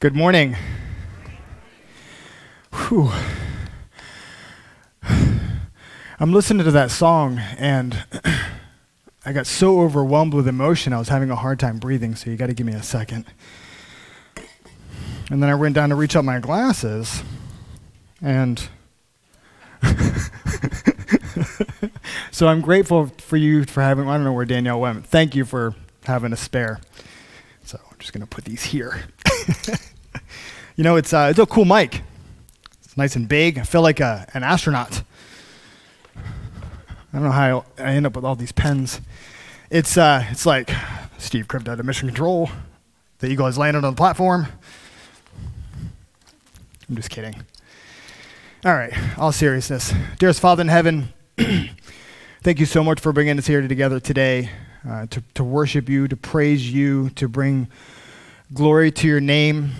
Good morning. Whew. I'm listening to that song and I got so overwhelmed with emotion, I was having a hard time breathing, so you got to give me a second. And then I went down to reach out my glasses and. so I'm grateful for you for having, I don't know where Danielle went. Thank you for having a spare. So I'm just going to put these here. you know, it's, uh, it's a cool mic. It's nice and big. I feel like a, an astronaut. I don't know how I end up with all these pens. It's, uh, it's like Steve Crypto to Mission Control. The eagle has landed on the platform. I'm just kidding. All right, all seriousness. Dearest Father in heaven, thank you so much for bringing us here together today uh, to, to worship you, to praise you, to bring glory to your name,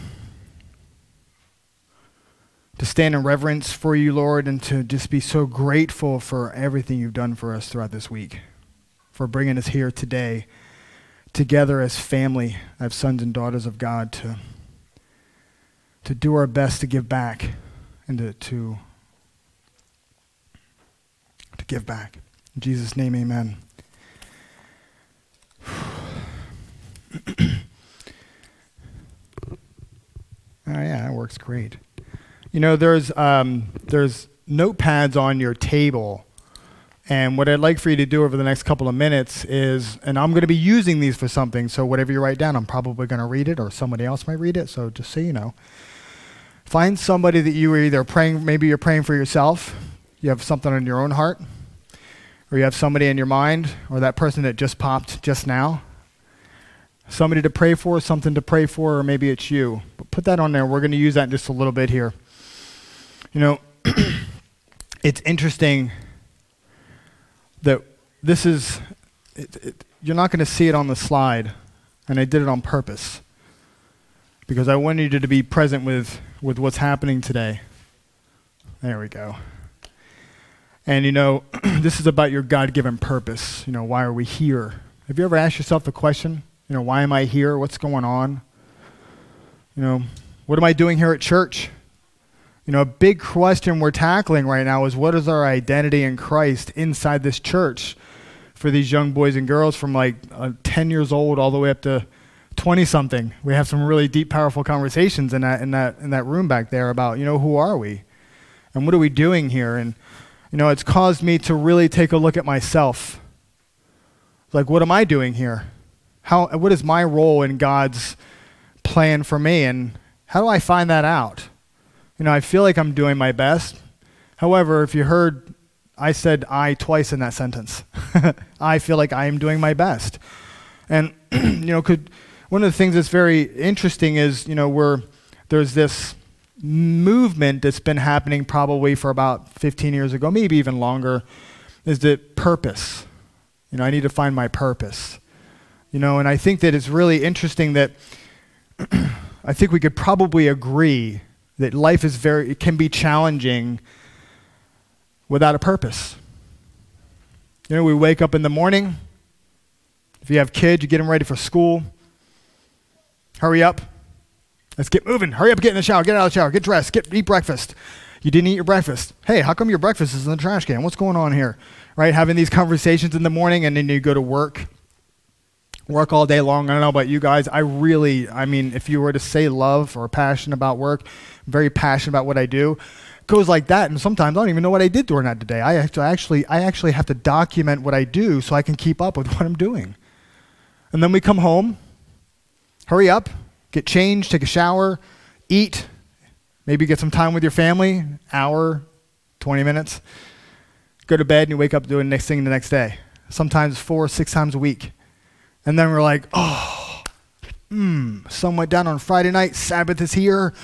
to stand in reverence for you, Lord, and to just be so grateful for everything you've done for us throughout this week, for bringing us here today together as family, as sons and daughters of God, to, to do our best to give back and to, to, to give back. In Jesus' name, amen. Oh yeah, that works great. You know, there's um, there's notepads on your table, and what I'd like for you to do over the next couple of minutes is, and I'm going to be using these for something. So whatever you write down, I'm probably going to read it, or somebody else might read it. So just so you know, find somebody that you are either praying. Maybe you're praying for yourself. You have something on your own heart, or you have somebody in your mind, or that person that just popped just now somebody to pray for, something to pray for, or maybe it's you. But put that on there. We're going to use that in just a little bit here. You know, it's interesting that this is, it, it, you're not going to see it on the slide, and I did it on purpose because I wanted you to be present with, with what's happening today. There we go. And you know, this is about your God given purpose. You know, why are we here? Have you ever asked yourself the question, you know, why am I here? What's going on? You know, what am I doing here at church? You know, a big question we're tackling right now is what is our identity in Christ inside this church for these young boys and girls from like uh, 10 years old all the way up to 20 something. We have some really deep, powerful conversations in that, in that, in that room back there about, you know, who are we? And what are we doing here? And, you know, it's caused me to really take a look at myself. Like, what am I doing here? How, what is my role in God's plan for me? And how do I find that out? You know, I feel like I'm doing my best. However, if you heard, I said I twice in that sentence. I feel like I am doing my best. And, you know, could, one of the things that's very interesting is, you know, we're, there's this movement that's been happening probably for about 15 years ago, maybe even longer, is that purpose. You know, I need to find my purpose. You know, and I think that it's really interesting that I think we could probably agree that life is very, it can be challenging without a purpose. You know, we wake up in the morning. If you have kids, you get them ready for school. Hurry up. Let's get moving. Hurry up, get in the shower, get out of the shower, get dressed, get, eat breakfast. You didn't eat your breakfast. Hey, how come your breakfast is in the trash can? What's going on here? Right? Having these conversations in the morning and then you go to work work all day long. I don't know about you guys. I really, I mean, if you were to say love or passion about work, very passionate about what I do. Goes like that, and sometimes I don't even know what I did during that day. I actually, actually, I actually have to document what I do so I can keep up with what I'm doing. And then we come home, hurry up, get changed, take a shower, eat, maybe get some time with your family, hour, 20 minutes, go to bed, and you wake up doing the next thing the next day. Sometimes four, six times a week. And then we're like, oh, mm, sun went down on Friday night, Sabbath is here.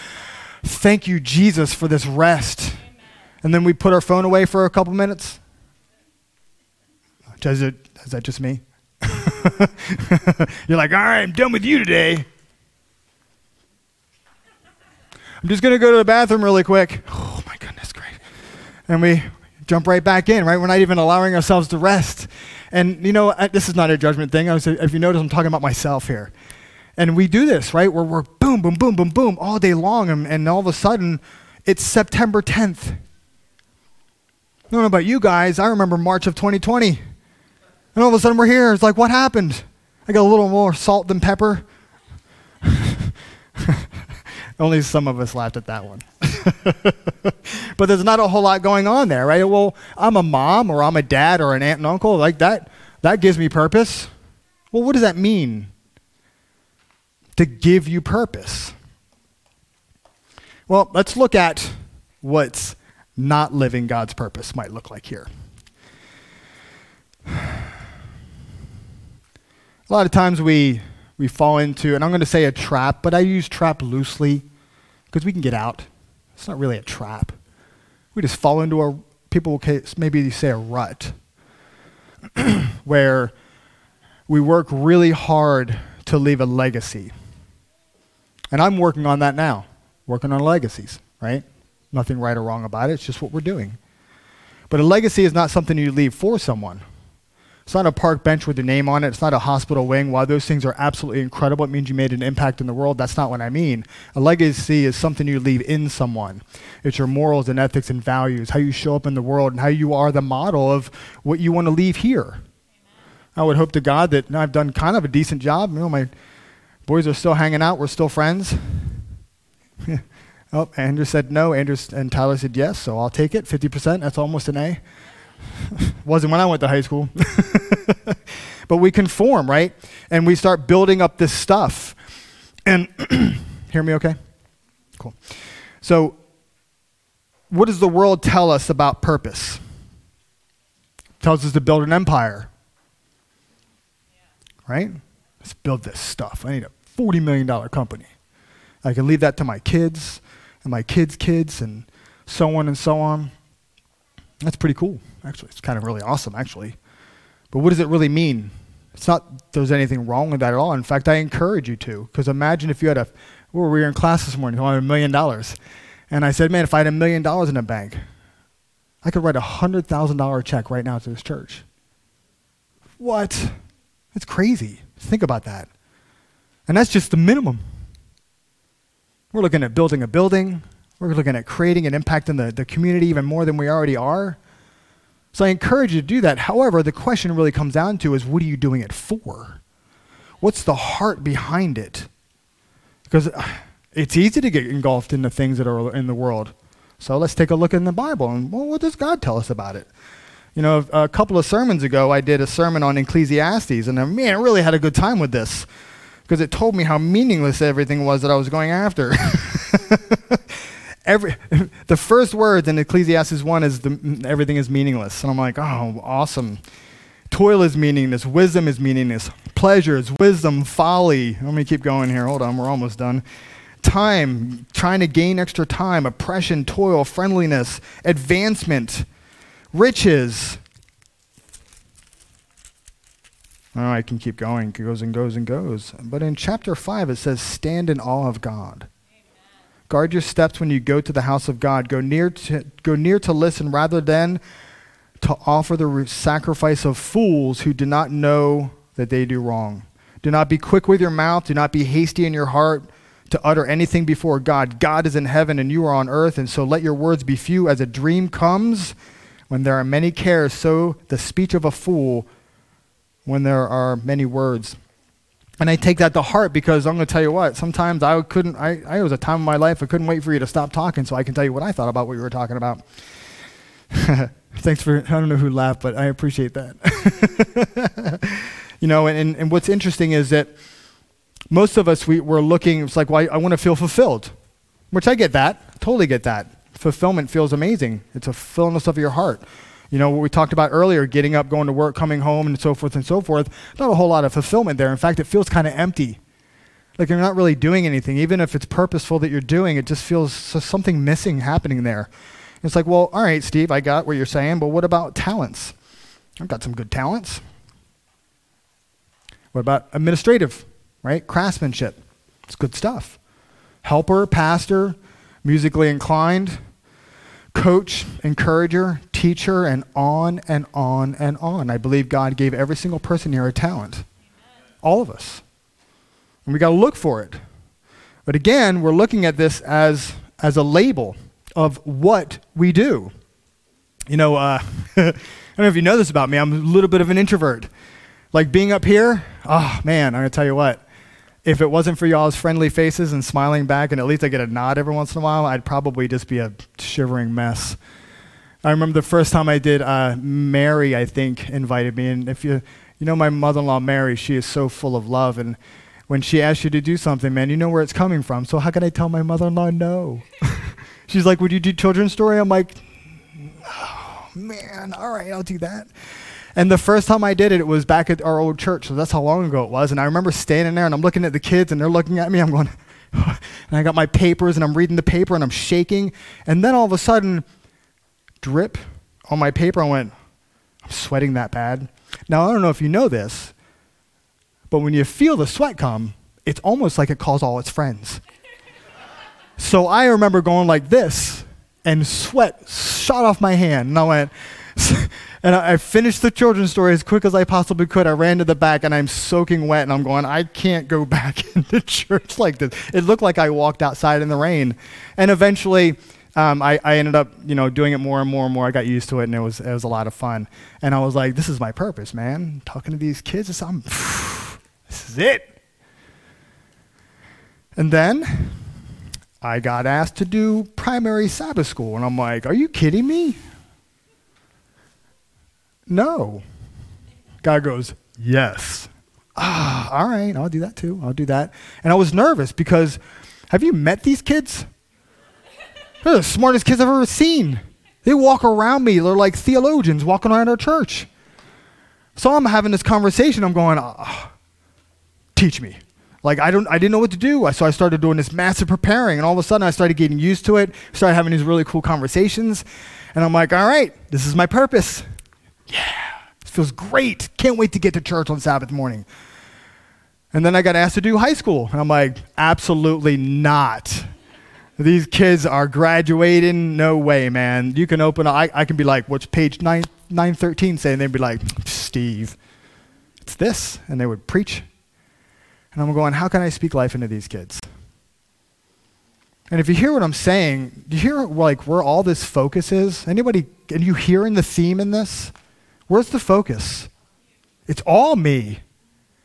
Thank you, Jesus, for this rest. Amen. And then we put our phone away for a couple minutes. Is, it, is that just me? You're like, all right, I'm done with you today. I'm just going to go to the bathroom really quick. Oh, my goodness, great. And we jump right back in, right? We're not even allowing ourselves to rest. And you know, this is not a judgment thing. I Was, if you notice, I'm talking about myself here. And we do this, right? Where we're boom, boom, boom, boom, boom all day long, and, and all of a sudden, it's September 10th. I don't know about you guys. I remember March of 2020. And all of a sudden, we're here. It's like, what happened? I got a little more salt than pepper. Only some of us laughed at that one. but there's not a whole lot going on there, right? Well, I'm a mom or I'm a dad or an aunt and uncle. Like that, that gives me purpose. Well, what does that mean? To give you purpose. Well, let's look at what's not living God's purpose might look like here. A lot of times we we fall into, and I'm going to say a trap, but I use trap loosely because we can get out. It's not really a trap. We just fall into a, people will maybe say a rut, where we work really hard to leave a legacy. And I'm working on that now, working on legacies, right? Nothing right or wrong about it, it's just what we're doing. But a legacy is not something you leave for someone. It's not a park bench with your name on it. It's not a hospital wing. While those things are absolutely incredible, it means you made an impact in the world. That's not what I mean. A legacy is something you leave in someone. It's your morals and ethics and values, how you show up in the world, and how you are the model of what you want to leave here. I would hope to God that I've done kind of a decent job. You know, my boys are still hanging out. We're still friends. oh, Andrew said no. Andrew and Tyler said yes, so I'll take it. 50%. That's almost an A. Wasn't when I went to high school. but we conform, right? And we start building up this stuff. And hear me okay? Cool. So, what does the world tell us about purpose? It tells us to build an empire. Right? Let's build this stuff. I need a $40 million company. I can leave that to my kids and my kids' kids and so on and so on. That's pretty cool, actually. It's kind of really awesome, actually. But what does it really mean? It's not there's anything wrong with that at all. In fact, I encourage you to, because imagine if you had a, we were in class this morning, I had a million dollars. And I said, man, if I had a million dollars in a bank, I could write a $100,000 check right now to this church. What? That's crazy. Think about that. And that's just the minimum. We're looking at building a building, we're looking at creating an impact in the, the community even more than we already are. So I encourage you to do that. However, the question really comes down to is what are you doing it for? What's the heart behind it? Because uh, it's easy to get engulfed in the things that are in the world. So let's take a look in the Bible and well, what does God tell us about it? You know, a couple of sermons ago, I did a sermon on Ecclesiastes, and uh, man, I really had a good time with this because it told me how meaningless everything was that I was going after. every the first words in Ecclesiastes 1 is the, everything is meaningless. And I'm like, oh, awesome. Toil is meaningless. Wisdom is meaningless. Pleasures, wisdom, folly. Let me keep going here. Hold on, we're almost done. Time, trying to gain extra time, oppression, toil, friendliness, advancement, riches. Oh, I can keep going. It goes and goes and goes. But in chapter 5, it says, Stand in awe of God. Guard your steps when you go to the house of God. Go near to, go near to listen rather than to offer the sacrifice of fools who do not know that they do wrong. Do not be quick with your mouth. Do not be hasty in your heart to utter anything before God. God is in heaven and you are on earth, and so let your words be few as a dream comes when there are many cares, so the speech of a fool when there are many words. And I take that to heart because I'm going to tell you what, sometimes I couldn't, I, I was a time in my life I couldn't wait for you to stop talking so I can tell you what I thought about what you were talking about. Thanks for, I don't know who laughed, but I appreciate that. you know, and, and what's interesting is that most of us, we, we're looking, it's like, well, I, I want to feel fulfilled, which I get that, totally get that. Fulfillment feels amazing. It's a fullness of your heart. You know, what we talked about earlier, getting up, going to work, coming home, and so forth and so forth. Not a whole lot of fulfillment there. In fact, it feels kind of empty. Like you're not really doing anything. Even if it's purposeful that you're doing, it just feels something missing happening there. It's like, well, all right, Steve, I got what you're saying, but what about talents? I've got some good talents. What about administrative, right? Craftsmanship. It's good stuff. Helper, pastor, musically inclined, coach, encourager, teacher, and on and on and on. I believe God gave every single person here a talent. All of us. And we got to look for it. But again, we're looking at this as, as a label of what we do. You know, uh, I don't know if you know this about me, I'm a little bit of an introvert. Like being up here, oh man, I'm going to tell you what. If it wasn't for y'all's friendly faces and smiling back, and at least I get a nod every once in a while, I'd probably just be a shivering mess. I remember the first time I did, uh, Mary, I think, invited me. And if you, you know my mother in law, Mary, she is so full of love. And when she asks you to do something, man, you know where it's coming from. So how can I tell my mother in law no? She's like, Would you do children's story? I'm like, Oh, man, all right, I'll do that. And the first time I did it, it was back at our old church. So that's how long ago it was. And I remember standing there and I'm looking at the kids and they're looking at me. I'm going, and I got my papers and I'm reading the paper and I'm shaking. And then all of a sudden, drip on my paper. I went, I'm sweating that bad. Now, I don't know if you know this, but when you feel the sweat come, it's almost like it calls all its friends. so I remember going like this, and sweat shot off my hand. And I went, and I finished the children's story as quick as I possibly could. I ran to the back, and I'm soaking wet, and I'm going, I can't go back into church like this. It looked like I walked outside in the rain. And eventually, um, I, I, ended up, you know, doing it more and more and more. I got used to it, and it was it was a lot of fun. And I was like, this is my purpose, man. Talking to these kids, this, I'm, this is it. And then I got asked to do primary Sabbath school, and I'm like, are you kidding me? No. God goes, yes. Ah, all right, I'll do that too. I'll do that. And I was nervous because have you met these kids? They're the smartest kids I've ever seen. They walk around me. They're like theologians walking around our church. So I'm having this conversation. I'm going, oh, teach me. Like I don't, I didn't know what to do. So I started doing this massive preparing, and all of a sudden I started getting used to it. Started having these really cool conversations, and I'm like, all right, this is my purpose. Yeah, feels great. Can't wait to get to church on Sabbath morning. And then I got asked to do high school, and I'm like, absolutely not. These kids are graduating. No way, man. You can open, I, I can be like, what's page 9, 913 say? And they'd be like, Steve, it's this. And they would preach. And I'm going, how can I speak life into these kids? And if you hear what I'm saying, do you hear like where all this focus is? Anybody, are you hearing the theme in this? Where's the focus? It's all me.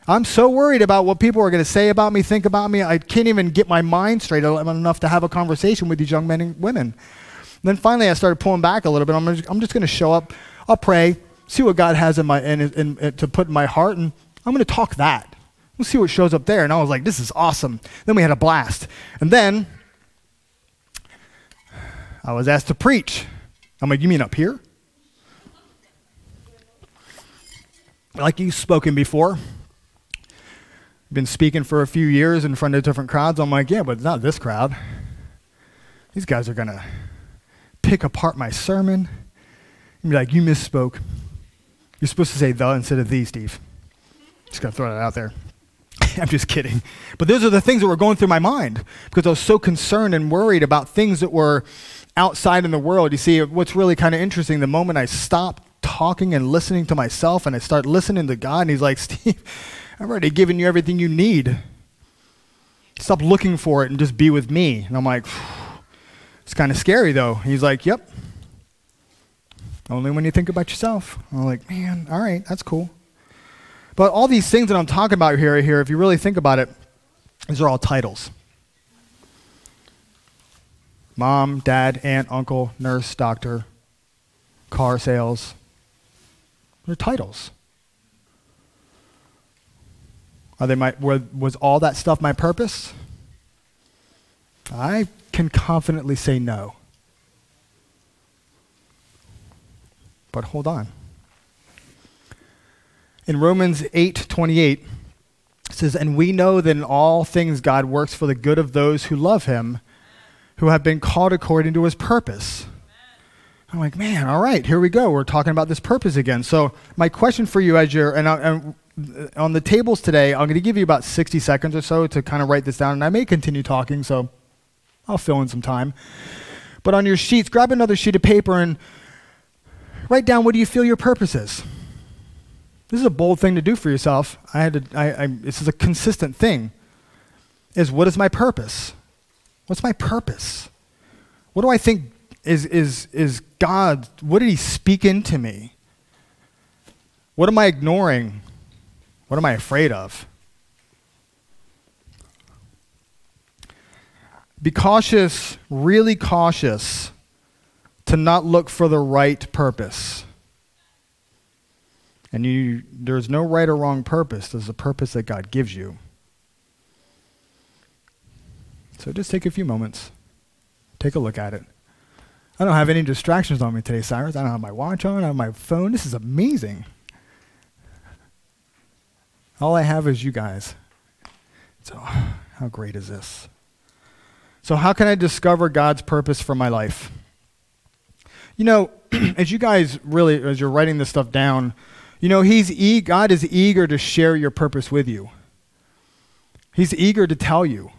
I'm so worried about what people are going to say about me, think about me. I can't even get my mind straight enough to have a conversation with these young men and women. And then finally, I started pulling back a little bit. I'm just, I'm just going to show up. I'll pray, see what God has in my in, in, in, to put in my heart, and I'm going to talk that. We'll see what shows up there. And I was like, this is awesome. Then we had a blast. And then I was asked to preach. I'm like, you mean up here? Like you've spoken before been speaking for a few years in front of different crowds. I'm like, yeah, but not this crowd. These guys are going to pick apart my sermon and be like, you misspoke. You're supposed to say the instead of the, Steve. Just going to throw that out there. I'm just kidding. But those are the things that were going through my mind because I was so concerned and worried about things that were outside in the world. You see, what's really kind of interesting, the moment I stopped talking and listening to myself and I start listening to God, and He's like, Steve, I've already given you everything you need. Stop looking for it and just be with me. And I'm like, it's kind of scary though. He's like, yep. Only when you think about yourself. I'm like, man, all right, that's cool. But all these things that I'm talking about here, here, if you really think about it, these are all titles. Mom, dad, aunt, uncle, nurse, doctor, car sales. They're titles. Are they my, was all that stuff my purpose? I can confidently say no. But hold on. In Romans 8:28 it says, "And we know that in all things God works for the good of those who love him, who have been called according to his purpose." I'm like, man, all right, here we go. We're talking about this purpose again. So, my question for you, as you're, and, I, and uh, on the tables today, I'm going to give you about 60 seconds or so to kind of write this down, and I may continue talking, so I'll fill in some time. But on your sheets, grab another sheet of paper and write down what do you feel your purpose is. This is a bold thing to do for yourself. I had to, I, I, this is a consistent thing. is what is my purpose? What's my purpose? What do I think is, is, is God? What did He speak into me? What am I ignoring? What am I afraid of? Be cautious, really cautious, to not look for the right purpose. And you, there's no right or wrong purpose. There's a purpose that God gives you. So just take a few moments, take a look at it. I don't have any distractions on me today, Cyrus. I don't have my watch on, I have my phone. This is amazing. All I have is you guys. So, how great is this? So, how can I discover God's purpose for my life? You know, as you guys really, as you're writing this stuff down, you know, he's e- God is eager to share your purpose with you. He's eager to tell you.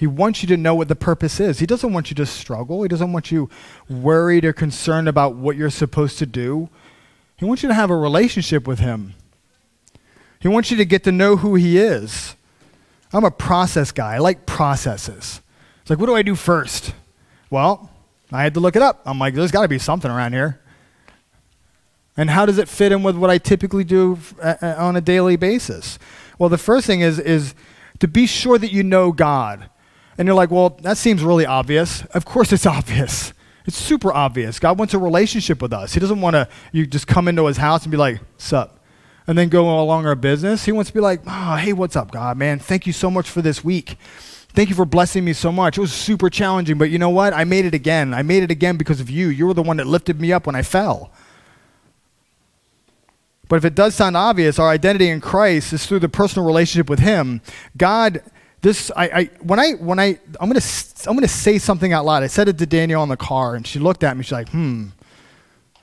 He wants you to know what the purpose is. He doesn't want you to struggle. He doesn't want you worried or concerned about what you're supposed to do. He wants you to have a relationship with Him. He wants you to get to know who He is. I'm a process guy. I like processes. It's like, what do I do first? Well, I had to look it up. I'm like, there's got to be something around here. And how does it fit in with what I typically do on a daily basis? Well, the first thing is, is to be sure that you know God. And you're like, well, that seems really obvious. Of course it's obvious. It's super obvious. God wants a relationship with us. He doesn't want to you just come into his house and be like, sup? And then go along our business. He wants to be like, oh, hey, what's up, God, man? Thank you so much for this week. Thank you for blessing me so much. It was super challenging, but you know what? I made it again. I made it again because of you. You were the one that lifted me up when I fell. But if it does sound obvious, our identity in Christ is through the personal relationship with Him. God this I, I when I when I I'm gonna I'm gonna say something out loud. I said it to Danielle in the car, and she looked at me. She's like, "Hmm,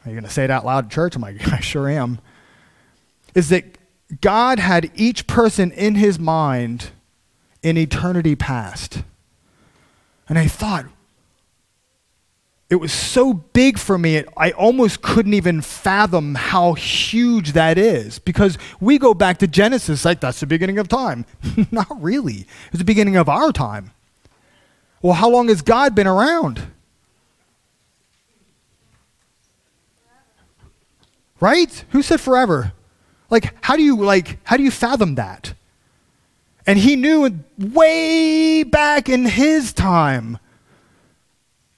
are you gonna say it out loud in church?" I'm like, "I sure am." Is that God had each person in His mind in eternity past, and I thought, it was so big for me, I almost couldn't even fathom how huge that is. Because we go back to Genesis, like that's the beginning of time. Not really. It's the beginning of our time. Well, how long has God been around? Right? Who said forever? Like, how do you like how do you fathom that? And he knew way back in his time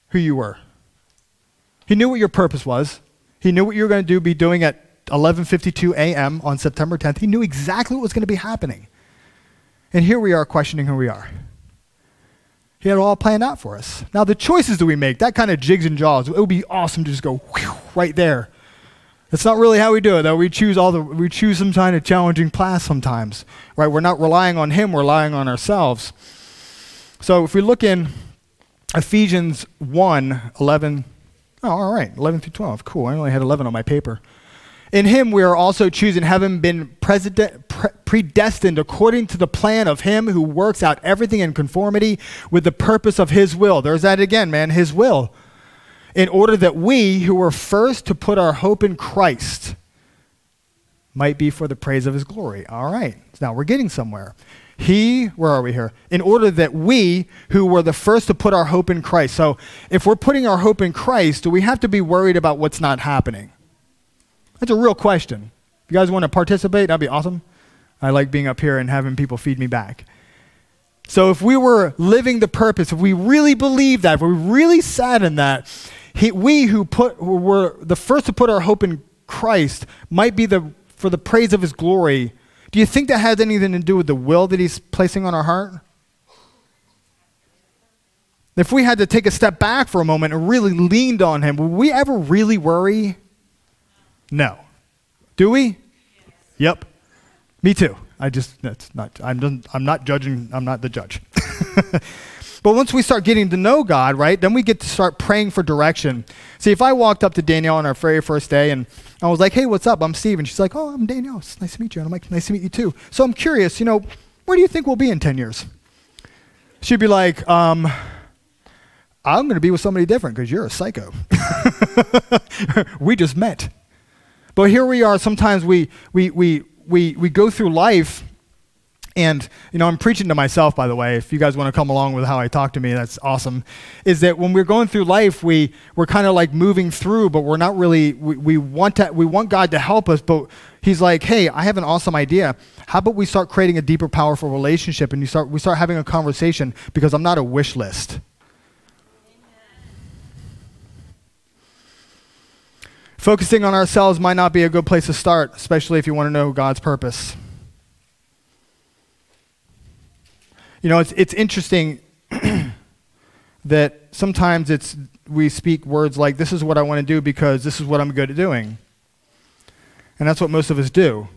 who you were. He knew what your purpose was. He knew what you were going to do, be doing at 11:52 a.m. on September 10th. He knew exactly what was going to be happening. And here we are questioning who we are. He had it all planned out for us. Now the choices that we make, that kind of jigs and jaws, it would be awesome to just go whew, right there. That's not really how we do it, though. We choose all the we choose some kind of challenging path sometimes. Right? We're not relying on him, we're relying on ourselves. So if we look in Ephesians 1, 11 Oh, all right. 11 through 12. Cool. I only had 11 on my paper. In him we are also chosen, having been president, pre- predestined according to the plan of him who works out everything in conformity with the purpose of his will. There's that again, man, his will. In order that we, who were first to put our hope in Christ, might be for the praise of his glory. All right. Now we're getting somewhere. He, where are we here? In order that we, who were the first to put our hope in Christ. So if we're putting our hope in Christ, do we have to be worried about what's not happening? That's a real question. If you guys want to participate, that'd be awesome. I like being up here and having people feed me back. So if we were living the purpose, if we really believe that, if we really sat in that, he, we who put were the first to put our hope in Christ might be the for the praise of his glory do you think that has anything to do with the will that He's placing on our heart? If we had to take a step back for a moment and really leaned on Him, would we ever really worry? No. Do we? Yep. Me too. I just, that's not, I'm, I'm not judging, I'm not the judge. But once we start getting to know God, right, then we get to start praying for direction. See, if I walked up to Danielle on our very first day and I was like, hey, what's up? I'm Steve. And she's like, oh, I'm Danielle. It's nice to meet you. And I'm like, nice to meet you too. So I'm curious, you know, where do you think we'll be in 10 years? She'd be like, um, I'm going to be with somebody different because you're a psycho. we just met. But here we are. Sometimes we, we, we, we, we go through life and you know i'm preaching to myself by the way if you guys want to come along with how i talk to me that's awesome is that when we're going through life we we're kind of like moving through but we're not really we, we want to we want god to help us but he's like hey i have an awesome idea how about we start creating a deeper powerful relationship and you start we start having a conversation because i'm not a wish list Focusing on ourselves might not be a good place to start, especially if you want to know God's purpose. You know, it's, it's interesting that sometimes it's, we speak words like, this is what I want to do because this is what I'm good at doing. And that's what most of us do.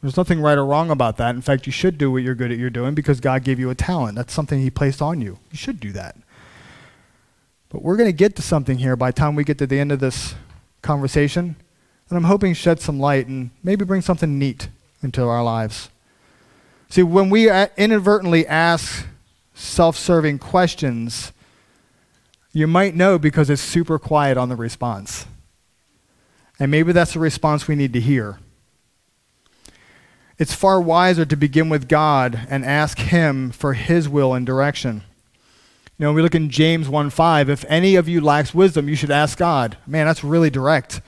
There's nothing right or wrong about that. In fact, you should do what you're good at you're doing because God gave you a talent. That's something He placed on you. You should do that. But we're going to get to something here by the time we get to the end of this conversation. And I'm hoping shed some light and maybe bring something neat into our lives. See, when we uh, inadvertently ask self serving questions, you might know because it's super quiet on the response. And maybe that's the response we need to hear. It's far wiser to begin with God and ask Him for His will and direction. You know, we look in James 1 5, if any of you lacks wisdom, you should ask God. Man, that's really direct.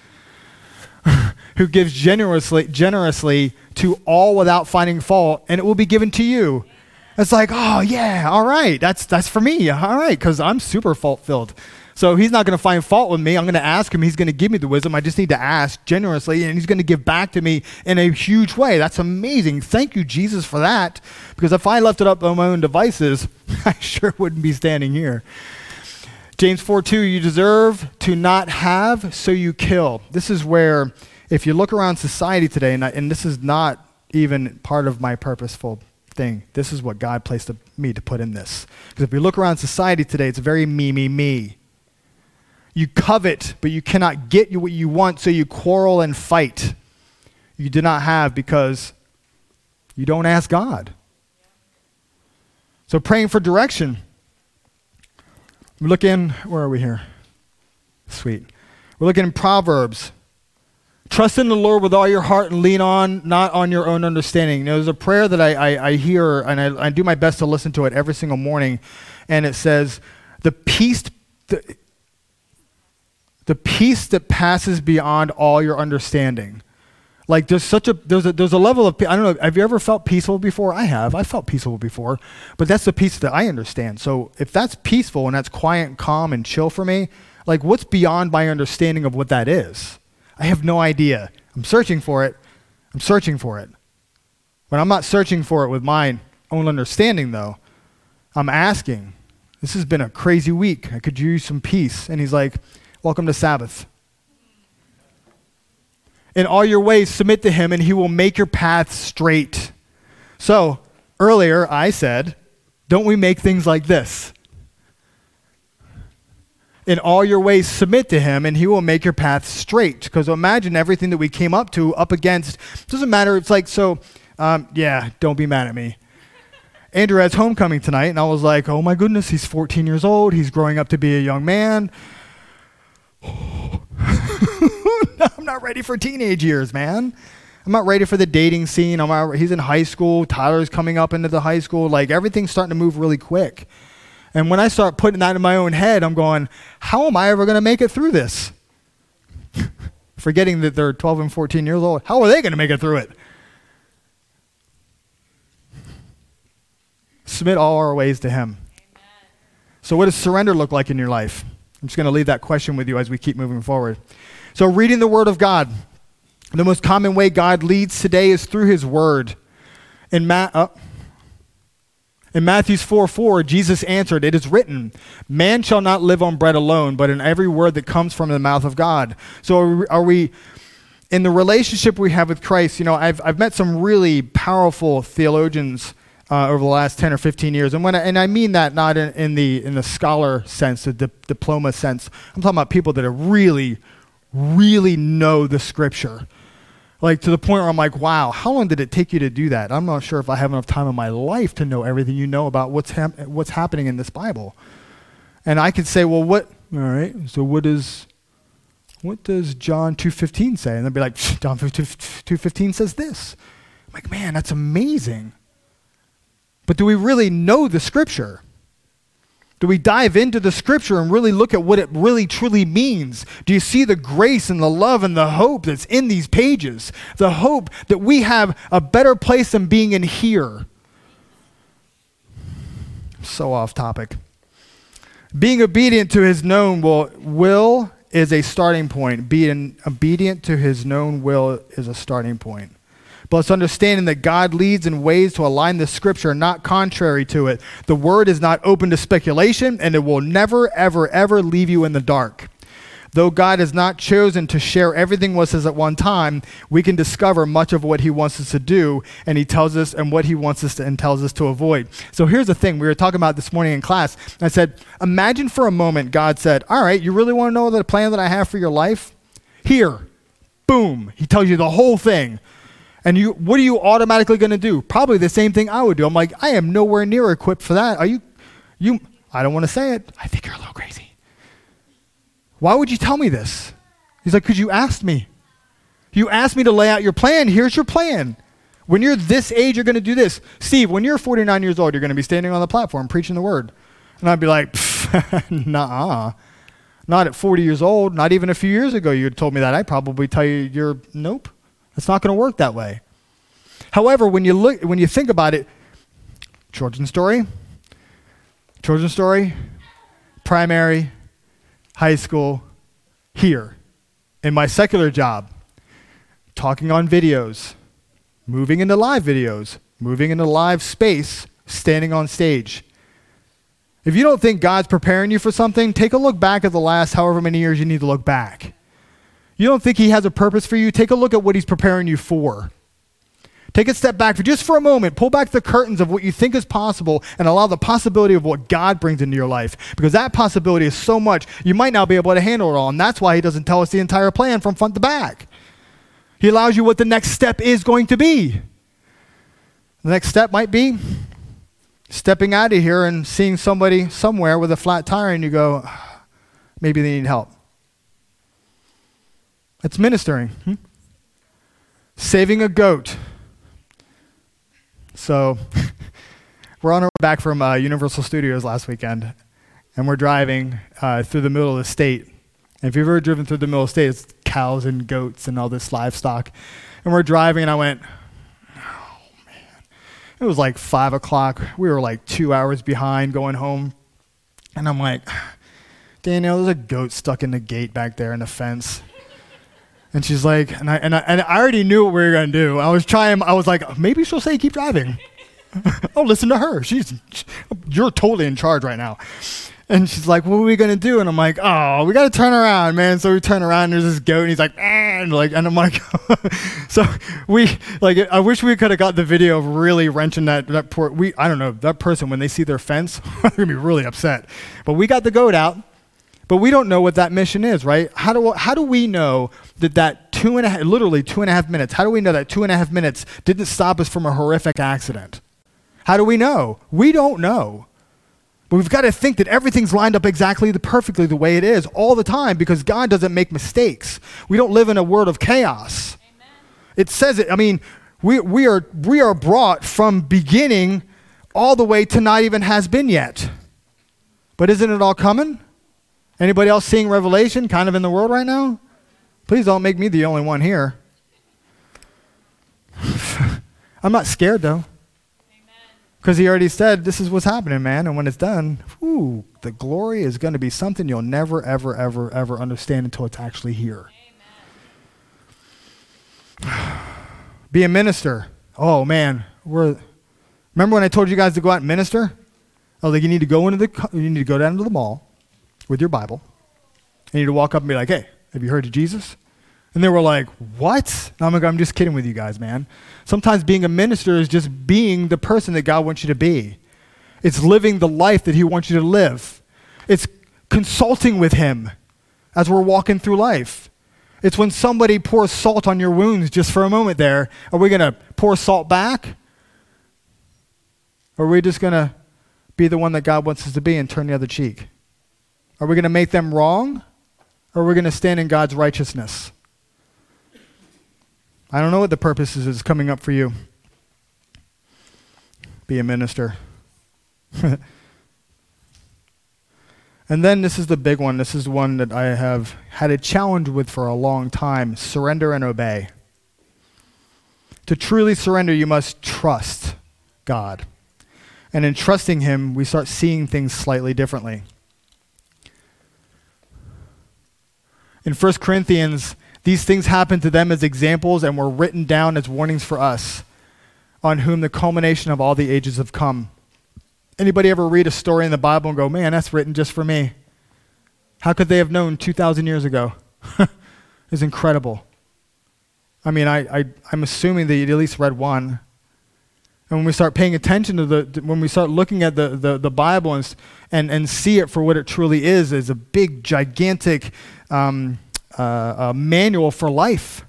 Who gives generously, generously to all without finding fault, and it will be given to you. It's like, oh, yeah, all right, that's, that's for me. All right, because I'm super fault filled. So he's not going to find fault with me. I'm going to ask him. He's going to give me the wisdom. I just need to ask generously, and he's going to give back to me in a huge way. That's amazing. Thank you, Jesus, for that. Because if I left it up on my own devices, I sure wouldn't be standing here. James 4 2, you deserve to not have, so you kill. This is where, if you look around society today, and, I, and this is not even part of my purposeful thing, this is what God placed me to put in this. Because if you look around society today, it's very me, me, me. You covet, but you cannot get what you want, so you quarrel and fight. You do not have because you don't ask God. So praying for direction. We look in, where are we here? Sweet. We're looking in Proverbs. Trust in the Lord with all your heart and lean on, not on your own understanding. You know, there's a prayer that I, I, I hear, and I, I, do my best to listen to it every single morning. And it says, The peace, the, the peace that passes beyond all your understanding. Like there's such a there's a there's a level of I don't know. Have you ever felt peaceful before? I have. I felt peaceful before, but that's the peace that I understand. So if that's peaceful and that's quiet and calm and chill for me, like what's beyond my understanding of what that is? I have no idea. I'm searching for it. I'm searching for it. But I'm not searching for it with my own understanding though. I'm asking. This has been a crazy week. I could use some peace. And he's like, Welcome to Sabbath. In all your ways, submit to him, and he will make your path straight. So, earlier I said, don't we make things like this? In all your ways, submit to him, and he will make your path straight. Because imagine everything that we came up to, up against. Doesn't matter. It's like, so, um, yeah, don't be mad at me. Andrew has homecoming tonight, and I was like, oh my goodness, he's 14 years old. He's growing up to be a young man. Not ready for teenage years, man. I'm not ready for the dating scene. I'm not, he's in high school. Tyler's coming up into the high school. Like everything's starting to move really quick. And when I start putting that in my own head, I'm going, how am I ever going to make it through this? Forgetting that they're 12 and 14 years old. How are they going to make it through it? Submit all our ways to Him. Amen. So, what does surrender look like in your life? I'm just going to leave that question with you as we keep moving forward. So, reading the Word of God. The most common way God leads today is through His Word. In, Ma- uh, in Matthew 4 4, Jesus answered, It is written, Man shall not live on bread alone, but in every word that comes from the mouth of God. So, are we, are we in the relationship we have with Christ? You know, I've, I've met some really powerful theologians uh, over the last 10 or 15 years. And, when I, and I mean that not in, in, the, in the scholar sense, the di- diploma sense. I'm talking about people that are really, really know the scripture. Like to the point where I'm like, wow, how long did it take you to do that? I'm not sure if I have enough time in my life to know everything you know about what's, hap- what's happening in this Bible. And I could say, well, what, all right, so what is, what does John 2.15 say? And they'd be like, John 2.15 says this. I'm like, man, that's amazing. But do we really know the scripture? Do we dive into the scripture and really look at what it really truly means? Do you see the grace and the love and the hope that's in these pages? The hope that we have a better place than being in here. So off topic. Being obedient to his known will, will is a starting point. Being obedient to his known will is a starting point but it's understanding that God leads in ways to align the scripture, not contrary to it. The word is not open to speculation, and it will never, ever, ever leave you in the dark. Though God has not chosen to share everything with us at one time, we can discover much of what He wants us to do, and He tells us and what He wants us to and tells us to avoid. So here's the thing: we were talking about this morning in class. I said, imagine for a moment God said, "All right, you really want to know the plan that I have for your life? Here, boom." He tells you the whole thing. And you, what are you automatically going to do? Probably the same thing I would do. I'm like, I am nowhere near equipped for that. Are you, you, I don't want to say it. I think you're a little crazy. Why would you tell me this? He's like, because you asked me. You asked me to lay out your plan. Here's your plan. When you're this age, you're going to do this. Steve, when you're 49 years old, you're going to be standing on the platform preaching the word. And I'd be like, nah. Not at 40 years old. Not even a few years ago, you told me that. I'd probably tell you, you're, nope. It's not going to work that way. However, when you look, when you think about it, children's story, children's story, primary, high school, here, in my secular job, talking on videos, moving into live videos, moving into live space, standing on stage. If you don't think God's preparing you for something, take a look back at the last however many years you need to look back. You don't think He has a purpose for you? Take a look at what He's preparing you for. Take a step back for just for a moment. Pull back the curtains of what you think is possible and allow the possibility of what God brings into your life. Because that possibility is so much, you might not be able to handle it all. And that's why He doesn't tell us the entire plan from front to back. He allows you what the next step is going to be. The next step might be stepping out of here and seeing somebody somewhere with a flat tire, and you go, maybe they need help. It's ministering. Hmm? Saving a goat. So, we're on our way back from uh, Universal Studios last weekend, and we're driving uh, through the middle of the state. And if you've ever driven through the middle of the state, it's cows and goats and all this livestock. And we're driving, and I went, oh, man. It was like 5 o'clock. We were like two hours behind going home. And I'm like, Danielle, there's a goat stuck in the gate back there in the fence. And she's like, and I, and I, and I already knew what we were going to do. I was trying, I was like, maybe she'll say keep driving. oh, listen to her. She's, you're totally in charge right now. And she's like, what are we going to do? And I'm like, oh, we got to turn around, man. So we turn around, and there's this goat, and he's like, ah, and like, and I'm like, so we, like, I wish we could have got the video of really wrenching that, that poor, we, I don't know, that person, when they see their fence, they're going to be really upset. But we got the goat out but we don't know what that mission is, right? How do, how do we know that that two and a half, literally two and a half minutes, how do we know that two and a half minutes didn't stop us from a horrific accident? How do we know? We don't know. But we've got to think that everything's lined up exactly the, perfectly the way it is all the time because God doesn't make mistakes. We don't live in a world of chaos. Amen. It says it, I mean, we, we, are, we are brought from beginning all the way to not even has been yet. But isn't it all coming? Anybody else seeing Revelation kind of in the world right now? Please don't make me the only one here. I'm not scared though. Because he already said, this is what's happening, man. And when it's done, whew, the glory is going to be something you'll never, ever, ever, ever understand until it's actually here. be a minister. Oh, man. We're, remember when I told you guys to go out and minister? I was like, you need to go into the, you need to go down to the mall with your Bible. And you'd walk up and be like, hey, have you heard of Jesus? And they were like, what? And I'm like, I'm just kidding with you guys, man. Sometimes being a minister is just being the person that God wants you to be. It's living the life that He wants you to live. It's consulting with Him as we're walking through life. It's when somebody pours salt on your wounds just for a moment there. Are we going to pour salt back? Or are we just going to be the one that God wants us to be and turn the other cheek? Are we going to make them wrong? Or are we going to stand in God's righteousness? I don't know what the purpose is coming up for you. be a minister. and then this is the big one. This is one that I have had a challenge with for a long time surrender and obey. To truly surrender, you must trust God. And in trusting Him, we start seeing things slightly differently. In 1 Corinthians, these things happened to them as examples and were written down as warnings for us, on whom the culmination of all the ages have come. Anybody ever read a story in the Bible and go, man, that's written just for me? How could they have known 2,000 years ago? it's incredible. I mean, I, I, I'm assuming that you at least read one. And when we start paying attention to the, when we start looking at the, the, the Bible and, and, and see it for what it truly is, is a big, gigantic um, uh, manual for life.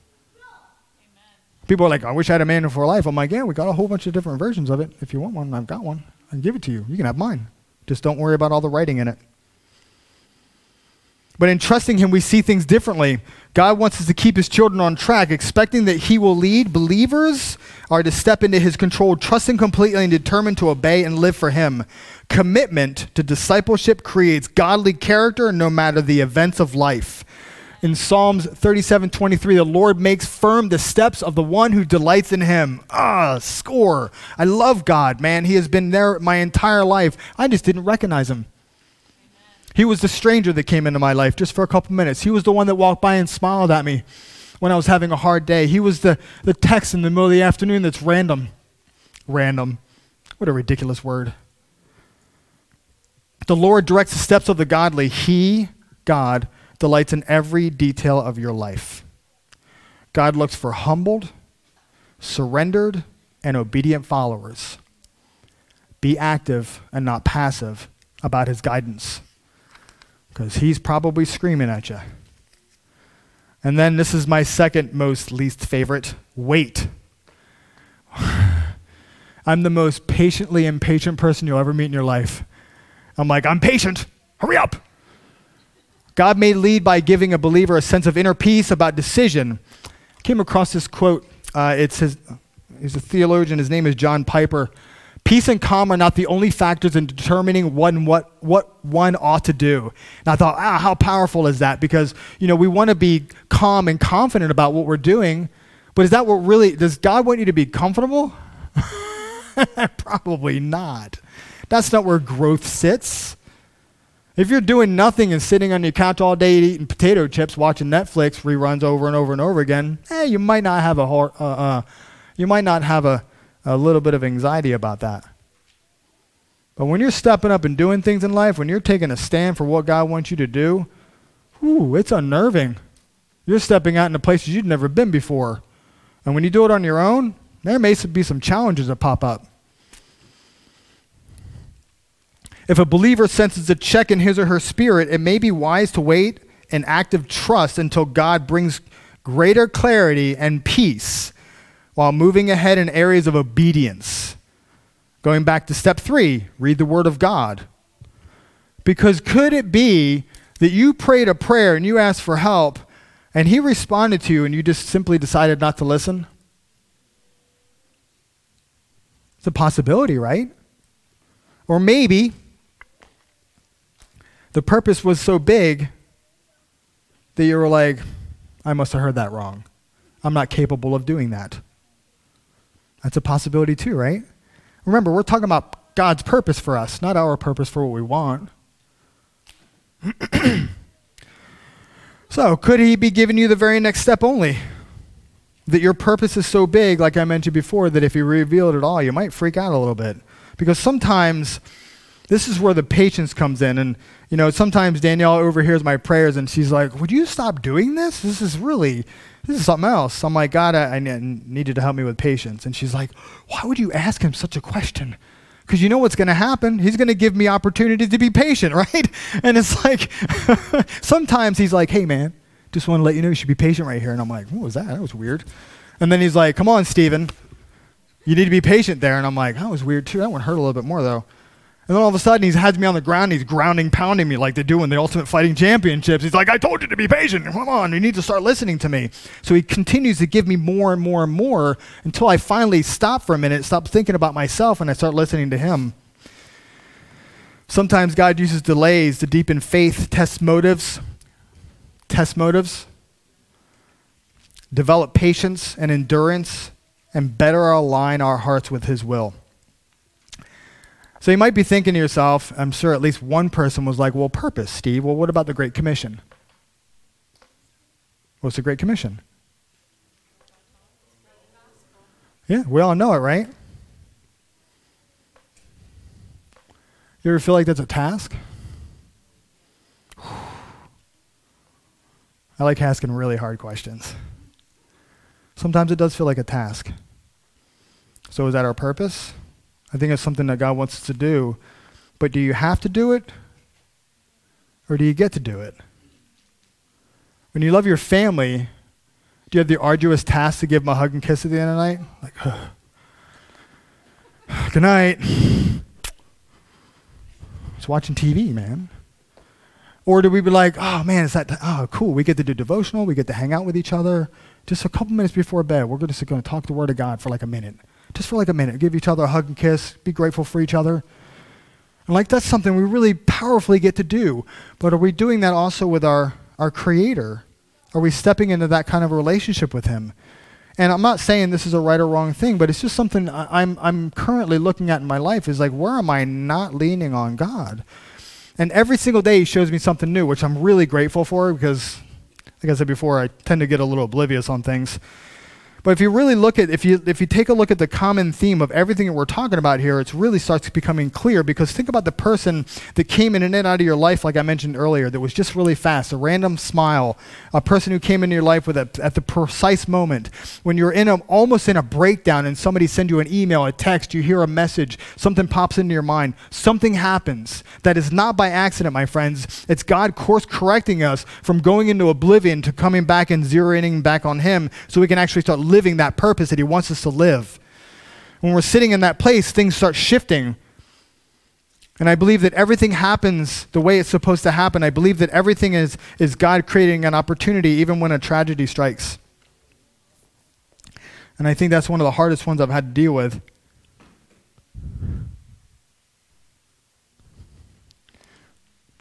Amen. People are like, I wish I had a manual for life. I'm like, yeah, we got a whole bunch of different versions of it. If you want one, I've got one. I can give it to you. You can have mine. Just don't worry about all the writing in it. But in trusting Him, we see things differently. God wants us to keep His children on track, expecting that He will lead. Believers are to step into His control, trusting completely and determined to obey and live for Him. Commitment to discipleship creates godly character no matter the events of life. In Psalms 37 23, the Lord makes firm the steps of the one who delights in him. Ah, score. I love God, man. He has been there my entire life. I just didn't recognize him. He was the stranger that came into my life just for a couple minutes. He was the one that walked by and smiled at me when I was having a hard day. He was the, the text in the middle of the afternoon that's random. Random. What a ridiculous word. The Lord directs the steps of the godly. He, God, delights in every detail of your life. God looks for humbled, surrendered, and obedient followers. Be active and not passive about his guidance because he's probably screaming at you. And then this is my second most least favorite wait. I'm the most patiently impatient person you'll ever meet in your life. I'm like, I'm patient. Hurry up. God may lead by giving a believer a sense of inner peace about decision. I came across this quote. Uh, his, he's a theologian. His name is John Piper. Peace and calm are not the only factors in determining one, what, what one ought to do. And I thought, ah, how powerful is that? Because, you know, we want to be calm and confident about what we're doing. But is that what really, does God want you to be comfortable? Probably not. That's not where growth sits. If you're doing nothing and sitting on your couch all day eating potato chips, watching Netflix reruns over and over and over again, eh, you might not have a uh, uh, you might not have a a little bit of anxiety about that. But when you're stepping up and doing things in life, when you're taking a stand for what God wants you to do, ooh, it's unnerving. You're stepping out into places you've never been before. And when you do it on your own, there may be some challenges that pop up. If a believer senses a check in his or her spirit, it may be wise to wait in active trust until God brings greater clarity and peace while moving ahead in areas of obedience. Going back to step three, read the Word of God. Because could it be that you prayed a prayer and you asked for help and He responded to you and you just simply decided not to listen? It's a possibility, right? Or maybe the purpose was so big that you were like, I must have heard that wrong. I'm not capable of doing that. That's a possibility too, right? Remember, we're talking about God's purpose for us, not our purpose for what we want. so, could He be giving you the very next step only? That your purpose is so big, like I mentioned before, that if He revealed it all, you might freak out a little bit. Because sometimes this is where the patience comes in. And, you know, sometimes Danielle overhears my prayers and she's like, Would you stop doing this? This is really this is something else. I'm like, God, I, I need you to help me with patience. And she's like, why would you ask him such a question? Because you know what's going to happen. He's going to give me opportunity to be patient, right? And it's like, sometimes he's like, hey, man, just want to let you know you should be patient right here. And I'm like, what was that? That was weird. And then he's like, come on, Stephen. You need to be patient there. And I'm like, that was weird too. That one hurt a little bit more, though. And then all of a sudden, he has me on the ground. He's grounding, pounding me like they do in the Ultimate Fighting Championships. He's like, I told you to be patient. Come on, you need to start listening to me. So he continues to give me more and more and more until I finally stop for a minute, stop thinking about myself, and I start listening to him. Sometimes God uses delays to deepen faith, test motives, test motives, develop patience and endurance, and better align our hearts with His will. So you might be thinking to yourself, I'm sure at least one person was like, well, purpose, Steve. Well, what about the Great Commission? What's the Great Commission? Yeah, we all know it, right? You ever feel like that's a task? I like asking really hard questions. Sometimes it does feel like a task. So, is that our purpose? I think it's something that God wants us to do. But do you have to do it? Or do you get to do it? When you love your family, do you have the arduous task to give them a hug and kiss at the end of the night? Like, good night. It's watching TV, man. Or do we be like, oh man, is that, oh cool, we get to do devotional, we get to hang out with each other. Just a couple minutes before bed, we're just going to talk the Word of God for like a minute just for like a minute, give each other a hug and kiss, be grateful for each other. And like that's something we really powerfully get to do. But are we doing that also with our, our Creator? Are we stepping into that kind of relationship with Him? And I'm not saying this is a right or wrong thing, but it's just something I'm, I'm currently looking at in my life is like, where am I not leaning on God? And every single day He shows me something new, which I'm really grateful for because, like I said before, I tend to get a little oblivious on things. But if you really look at, if you, if you take a look at the common theme of everything that we're talking about here, it really starts becoming clear because think about the person that came in and out of your life, like I mentioned earlier, that was just really fast, a random smile, a person who came into your life with a, at the precise moment when you're in a, almost in a breakdown and somebody sends you an email, a text, you hear a message, something pops into your mind, something happens. That is not by accident, my friends. It's God course correcting us from going into oblivion to coming back and zeroing back on Him so we can actually start living that purpose that He wants us to live. When we're sitting in that place, things start shifting. And I believe that everything happens the way it's supposed to happen. I believe that everything is, is God creating an opportunity even when a tragedy strikes. And I think that's one of the hardest ones I've had to deal with.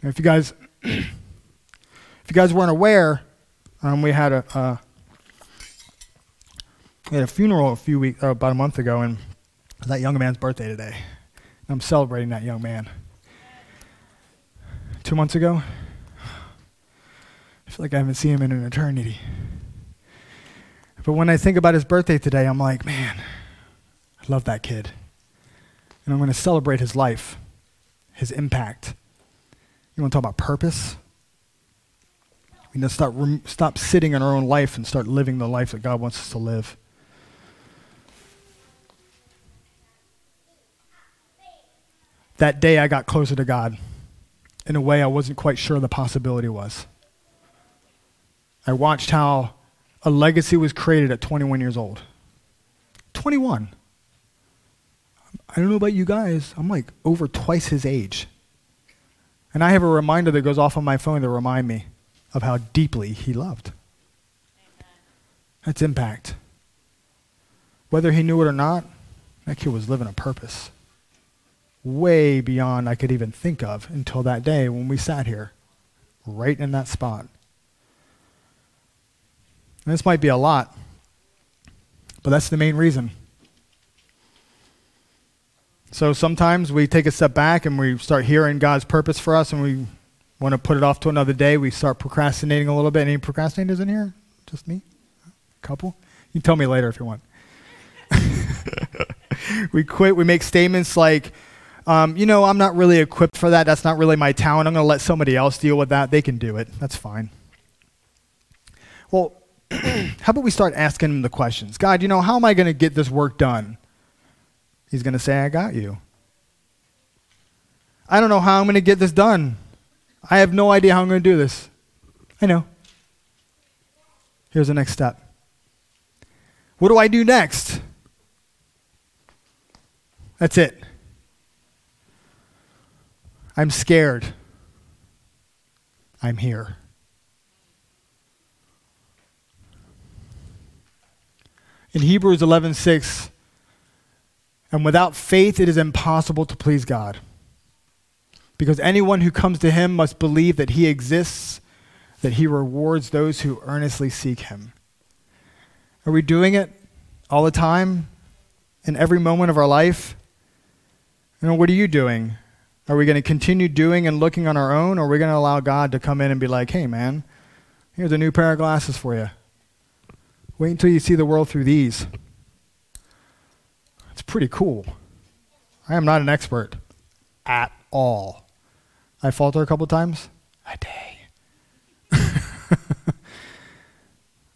If you guys, if you guys weren't aware, um, we had a, a we had a funeral a few weeks, uh, about a month ago, and that young man's birthday today. I'm celebrating that young man. Two months ago, I feel like I haven't seen him in an eternity. But when I think about his birthday today, I'm like, man, I love that kid. And I'm going to celebrate his life, his impact. You want to talk about purpose? We need to rem- stop sitting in our own life and start living the life that God wants us to live. That day I got closer to God in a way I wasn't quite sure the possibility was. I watched how a legacy was created at 21 years old. 21. I don't know about you guys, I'm like over twice his age. And I have a reminder that goes off on my phone to remind me of how deeply he loved. That's impact. Whether he knew it or not, that kid was living a purpose way beyond I could even think of until that day when we sat here, right in that spot. And this might be a lot, but that's the main reason. So sometimes we take a step back and we start hearing God's purpose for us and we want to put it off to another day. We start procrastinating a little bit. Any procrastinators in here? Just me? A couple? You can tell me later if you want. we quit. We make statements like, um, you know, I'm not really equipped for that. That's not really my talent. I'm going to let somebody else deal with that. They can do it. That's fine. Well, how about we start asking him the questions? God, you know, how am I going to get this work done? He's going to say, I got you. I don't know how I'm going to get this done. I have no idea how I'm going to do this. I know. Here's the next step. What do I do next? That's it. I'm scared. I'm here. In Hebrews 11:6, and without faith it is impossible to please God. Because anyone who comes to him must believe that he exists, that he rewards those who earnestly seek him. Are we doing it all the time in every moment of our life? You know, what are you doing? Are we going to continue doing and looking on our own, or are we going to allow God to come in and be like, hey, man, here's a new pair of glasses for you? Wait until you see the world through these. It's pretty cool. I am not an expert at all. I falter a couple times a day.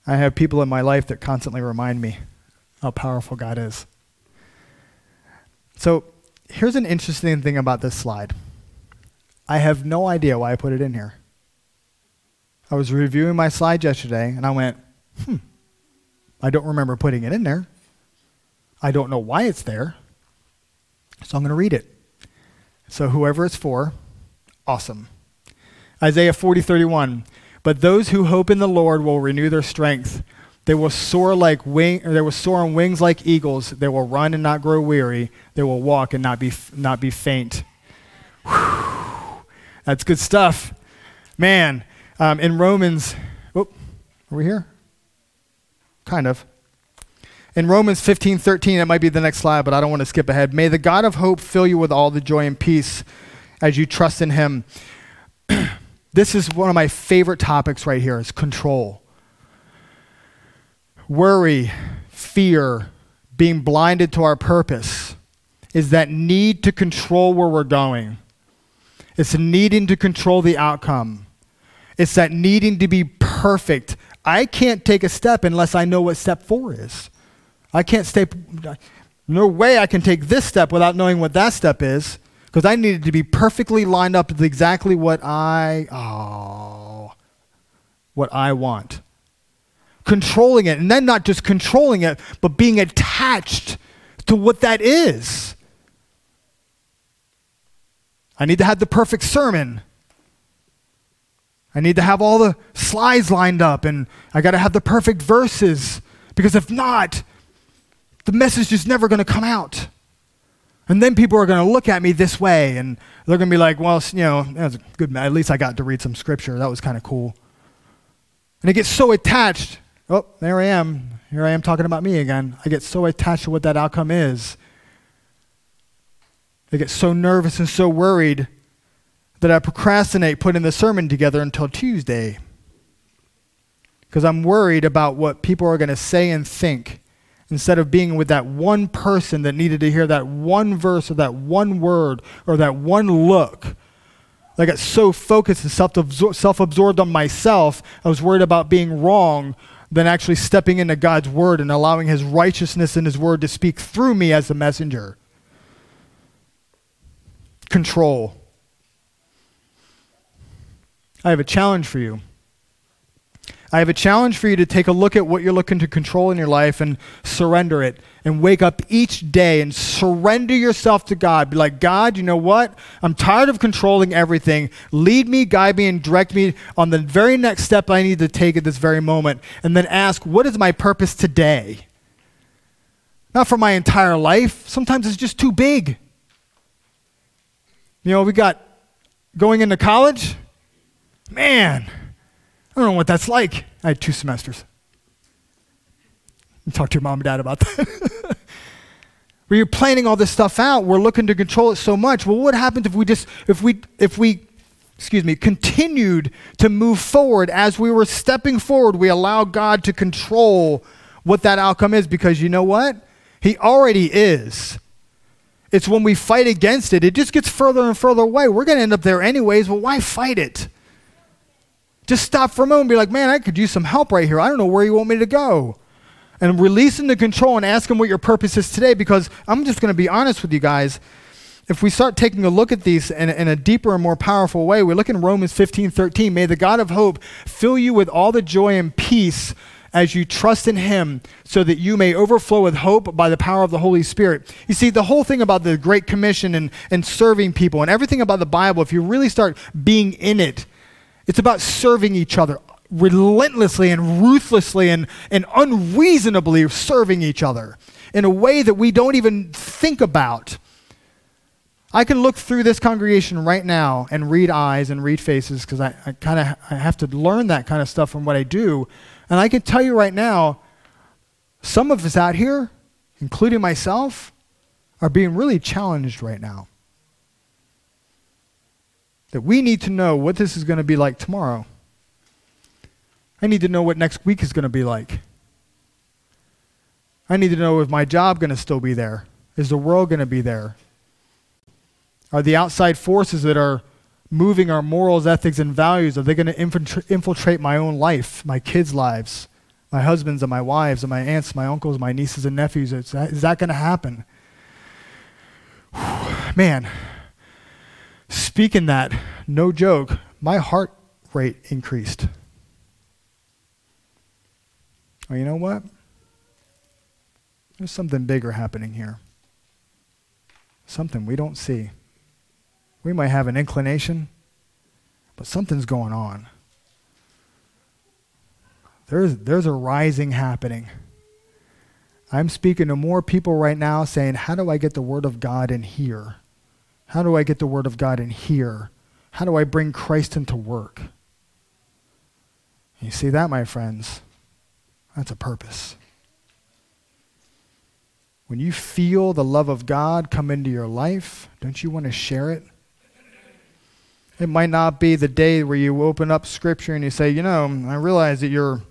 I have people in my life that constantly remind me how powerful God is. So, here's an interesting thing about this slide. I have no idea why I put it in here. I was reviewing my slides yesterday and I went, hmm, I don't remember putting it in there. I don't know why it's there. So I'm going to read it. So whoever it's for, awesome. Isaiah 40, 31. But those who hope in the Lord will renew their strength. They will soar like wing, they will soar on wings like eagles. They will run and not grow weary. They will walk and not be, not be faint. Whew. That's good stuff. Man, um, in Romans, oh, are we here? Kind of. In Romans 15, 13, it might be the next slide, but I don't want to skip ahead. May the God of hope fill you with all the joy and peace as you trust in him. this is one of my favorite topics right here is control. Worry, fear, being blinded to our purpose is that need to control where we're going. It's needing to control the outcome. It's that needing to be perfect I can't take a step unless I know what step four is. I can't stay, no way I can take this step without knowing what that step is because I needed to be perfectly lined up with exactly what I, oh, what I want. Controlling it, and then not just controlling it, but being attached to what that is. I need to have the perfect sermon. I need to have all the slides lined up and I got to have the perfect verses because if not, the message is never going to come out. And then people are going to look at me this way and they're going to be like, well, you know, that was a good. At least I got to read some scripture. That was kind of cool. And it gets so attached. Oh, there I am. Here I am talking about me again. I get so attached to what that outcome is. I get so nervous and so worried that I procrastinate putting the sermon together until Tuesday because I'm worried about what people are going to say and think instead of being with that one person that needed to hear that one verse or that one word or that one look. I got so focused and self absorbed on myself, I was worried about being wrong than actually stepping into God's word and allowing his righteousness and his word to speak through me as the messenger. Control. I have a challenge for you. I have a challenge for you to take a look at what you're looking to control in your life and surrender it and wake up each day and surrender yourself to God. Be like, God, you know what? I'm tired of controlling everything. Lead me, guide me, and direct me on the very next step I need to take at this very moment. And then ask, what is my purpose today? Not for my entire life. Sometimes it's just too big. You know, we got going into college Man, I don't know what that's like. I had two semesters. Talk to your mom and dad about that. You're planning all this stuff out, we're looking to control it so much. Well, what happens if we just if we if we excuse me, continued to move forward as we were stepping forward, we allow God to control what that outcome is because you know what? He already is. It's when we fight against it, it just gets further and further away. We're going to end up there anyways. Well, why fight it? Just stop for a moment and be like, man, I could use some help right here. I don't know where you want me to go. And releasing the control and asking what your purpose is today because I'm just going to be honest with you guys. If we start taking a look at these in, in a deeper and more powerful way, we look in Romans 15 13. May the God of hope fill you with all the joy and peace as you trust in Him so that you may overflow with hope by the power of the Holy Spirit. You see, the whole thing about the Great Commission and, and serving people and everything about the Bible, if you really start being in it, it's about serving each other relentlessly and ruthlessly and, and unreasonably serving each other in a way that we don't even think about. I can look through this congregation right now and read eyes and read faces because I, I kind of I have to learn that kind of stuff from what I do. And I can tell you right now, some of us out here, including myself, are being really challenged right now. That we need to know what this is going to be like tomorrow. I need to know what next week is going to be like. I need to know if my job going to still be there. Is the world going to be there? Are the outside forces that are moving our morals, ethics, and values, are they going to infiltrate my own life, my kids' lives, my husbands and my wives and my aunts, my uncles, my nieces and nephews? Is that, is that going to happen? Man, speaking that, no joke, my heart rate increased. Well, you know what? There's something bigger happening here. Something we don't see. We might have an inclination, but something's going on. There's, there's a rising happening. I'm speaking to more people right now saying, How do I get the Word of God in here? How do I get the Word of God in here? How do I bring Christ into work? You see that, my friends? That's a purpose. When you feel the love of God come into your life, don't you want to share it? It might not be the day where you open up scripture and you say, you know, I realize that you're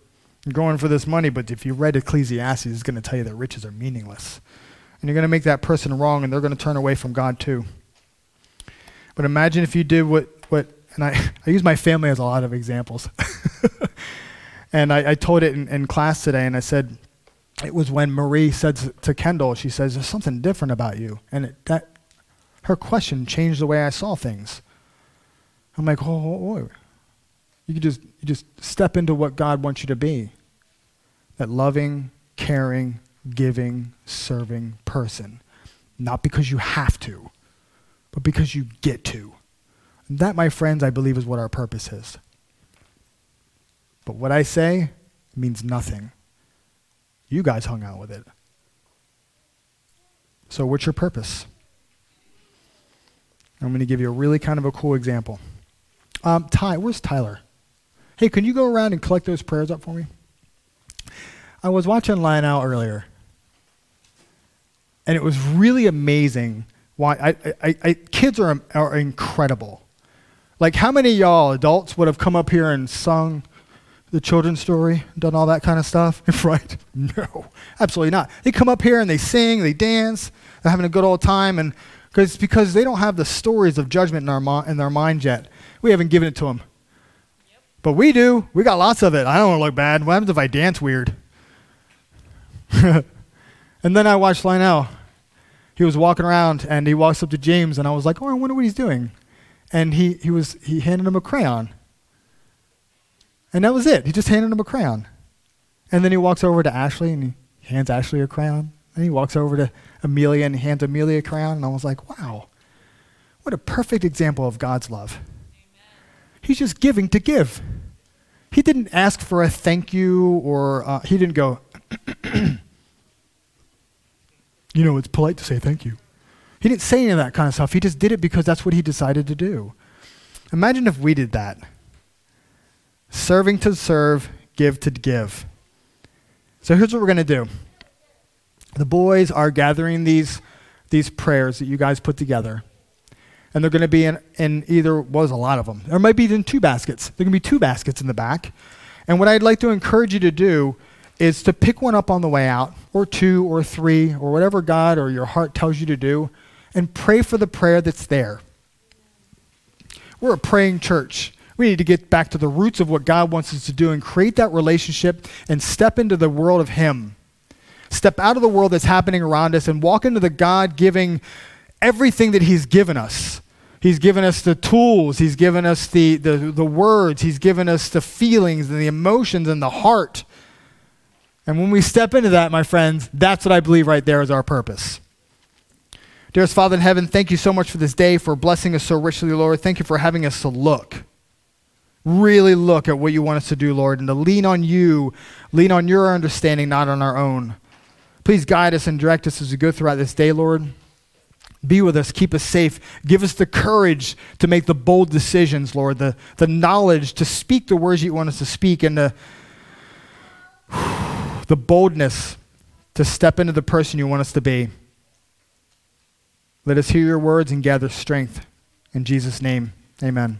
going for this money, but if you read Ecclesiastes, it's going to tell you that riches are meaningless. And you're going to make that person wrong and they're going to turn away from God too. But imagine if you did what, what and I, I use my family as a lot of examples. and I, I told it in, in class today, and I said, it was when Marie said to Kendall, she says, there's something different about you. And it, that, her question changed the way I saw things. I'm like, oh, oh, oh. You can just, you just step into what God wants you to be. That loving, caring, giving, serving person. Not because you have to, but because you get to. And that, my friends, I believe is what our purpose is. But what I say means nothing. You guys hung out with it. So, what's your purpose? I'm going to give you a really kind of a cool example. Um, Ty, where's Tyler? Hey, can you go around and collect those prayers up for me? I was watching Lionel earlier, and it was really amazing. Why I, I, I, kids are are incredible. Like, how many y'all adults would have come up here and sung the children's story, done all that kind of stuff? right? No, absolutely not. They come up here and they sing, they dance, they're having a good old time, and because because they don't have the stories of judgment in, our in their mind yet. We haven't given it to them. But we do. We got lots of it. I don't want to look bad. What happens if I dance weird? and then I watched Lionel. He was walking around and he walks up to James and I was like, oh, I wonder what he's doing. And he, he was he handed him a crayon. And that was it. He just handed him a crayon. And then he walks over to Ashley and he hands Ashley a crayon. And he walks over to Amelia and hands Amelia a crayon. And I was like, wow, what a perfect example of God's love. He's just giving to give. He didn't ask for a thank you or uh, he didn't go, you know, it's polite to say thank you. He didn't say any of that kind of stuff. He just did it because that's what he decided to do. Imagine if we did that serving to serve, give to give. So here's what we're going to do the boys are gathering these, these prayers that you guys put together and they're going to be in, in either was a lot of them. There might be in two baskets. There can be two baskets in the back. And what I'd like to encourage you to do is to pick one up on the way out, or two, or three, or whatever God or your heart tells you to do, and pray for the prayer that's there. We're a praying church. We need to get back to the roots of what God wants us to do and create that relationship and step into the world of Him. Step out of the world that's happening around us and walk into the God giving everything that He's given us. He's given us the tools, He's given us the, the, the words, He's given us the feelings and the emotions and the heart And when we step into that, my friends, that's what I believe right there is our purpose. Dearest Father in heaven, thank you so much for this day, for blessing us so richly, Lord. Thank you for having us to look, really look at what you want us to do, Lord, and to lean on you, lean on your understanding, not on our own. Please guide us and direct us as we go throughout this day, Lord. Be with us, keep us safe. Give us the courage to make the bold decisions, Lord, the, the knowledge to speak the words you want us to speak, and the, the boldness to step into the person you want us to be. Let us hear your words and gather strength. In Jesus' name, amen.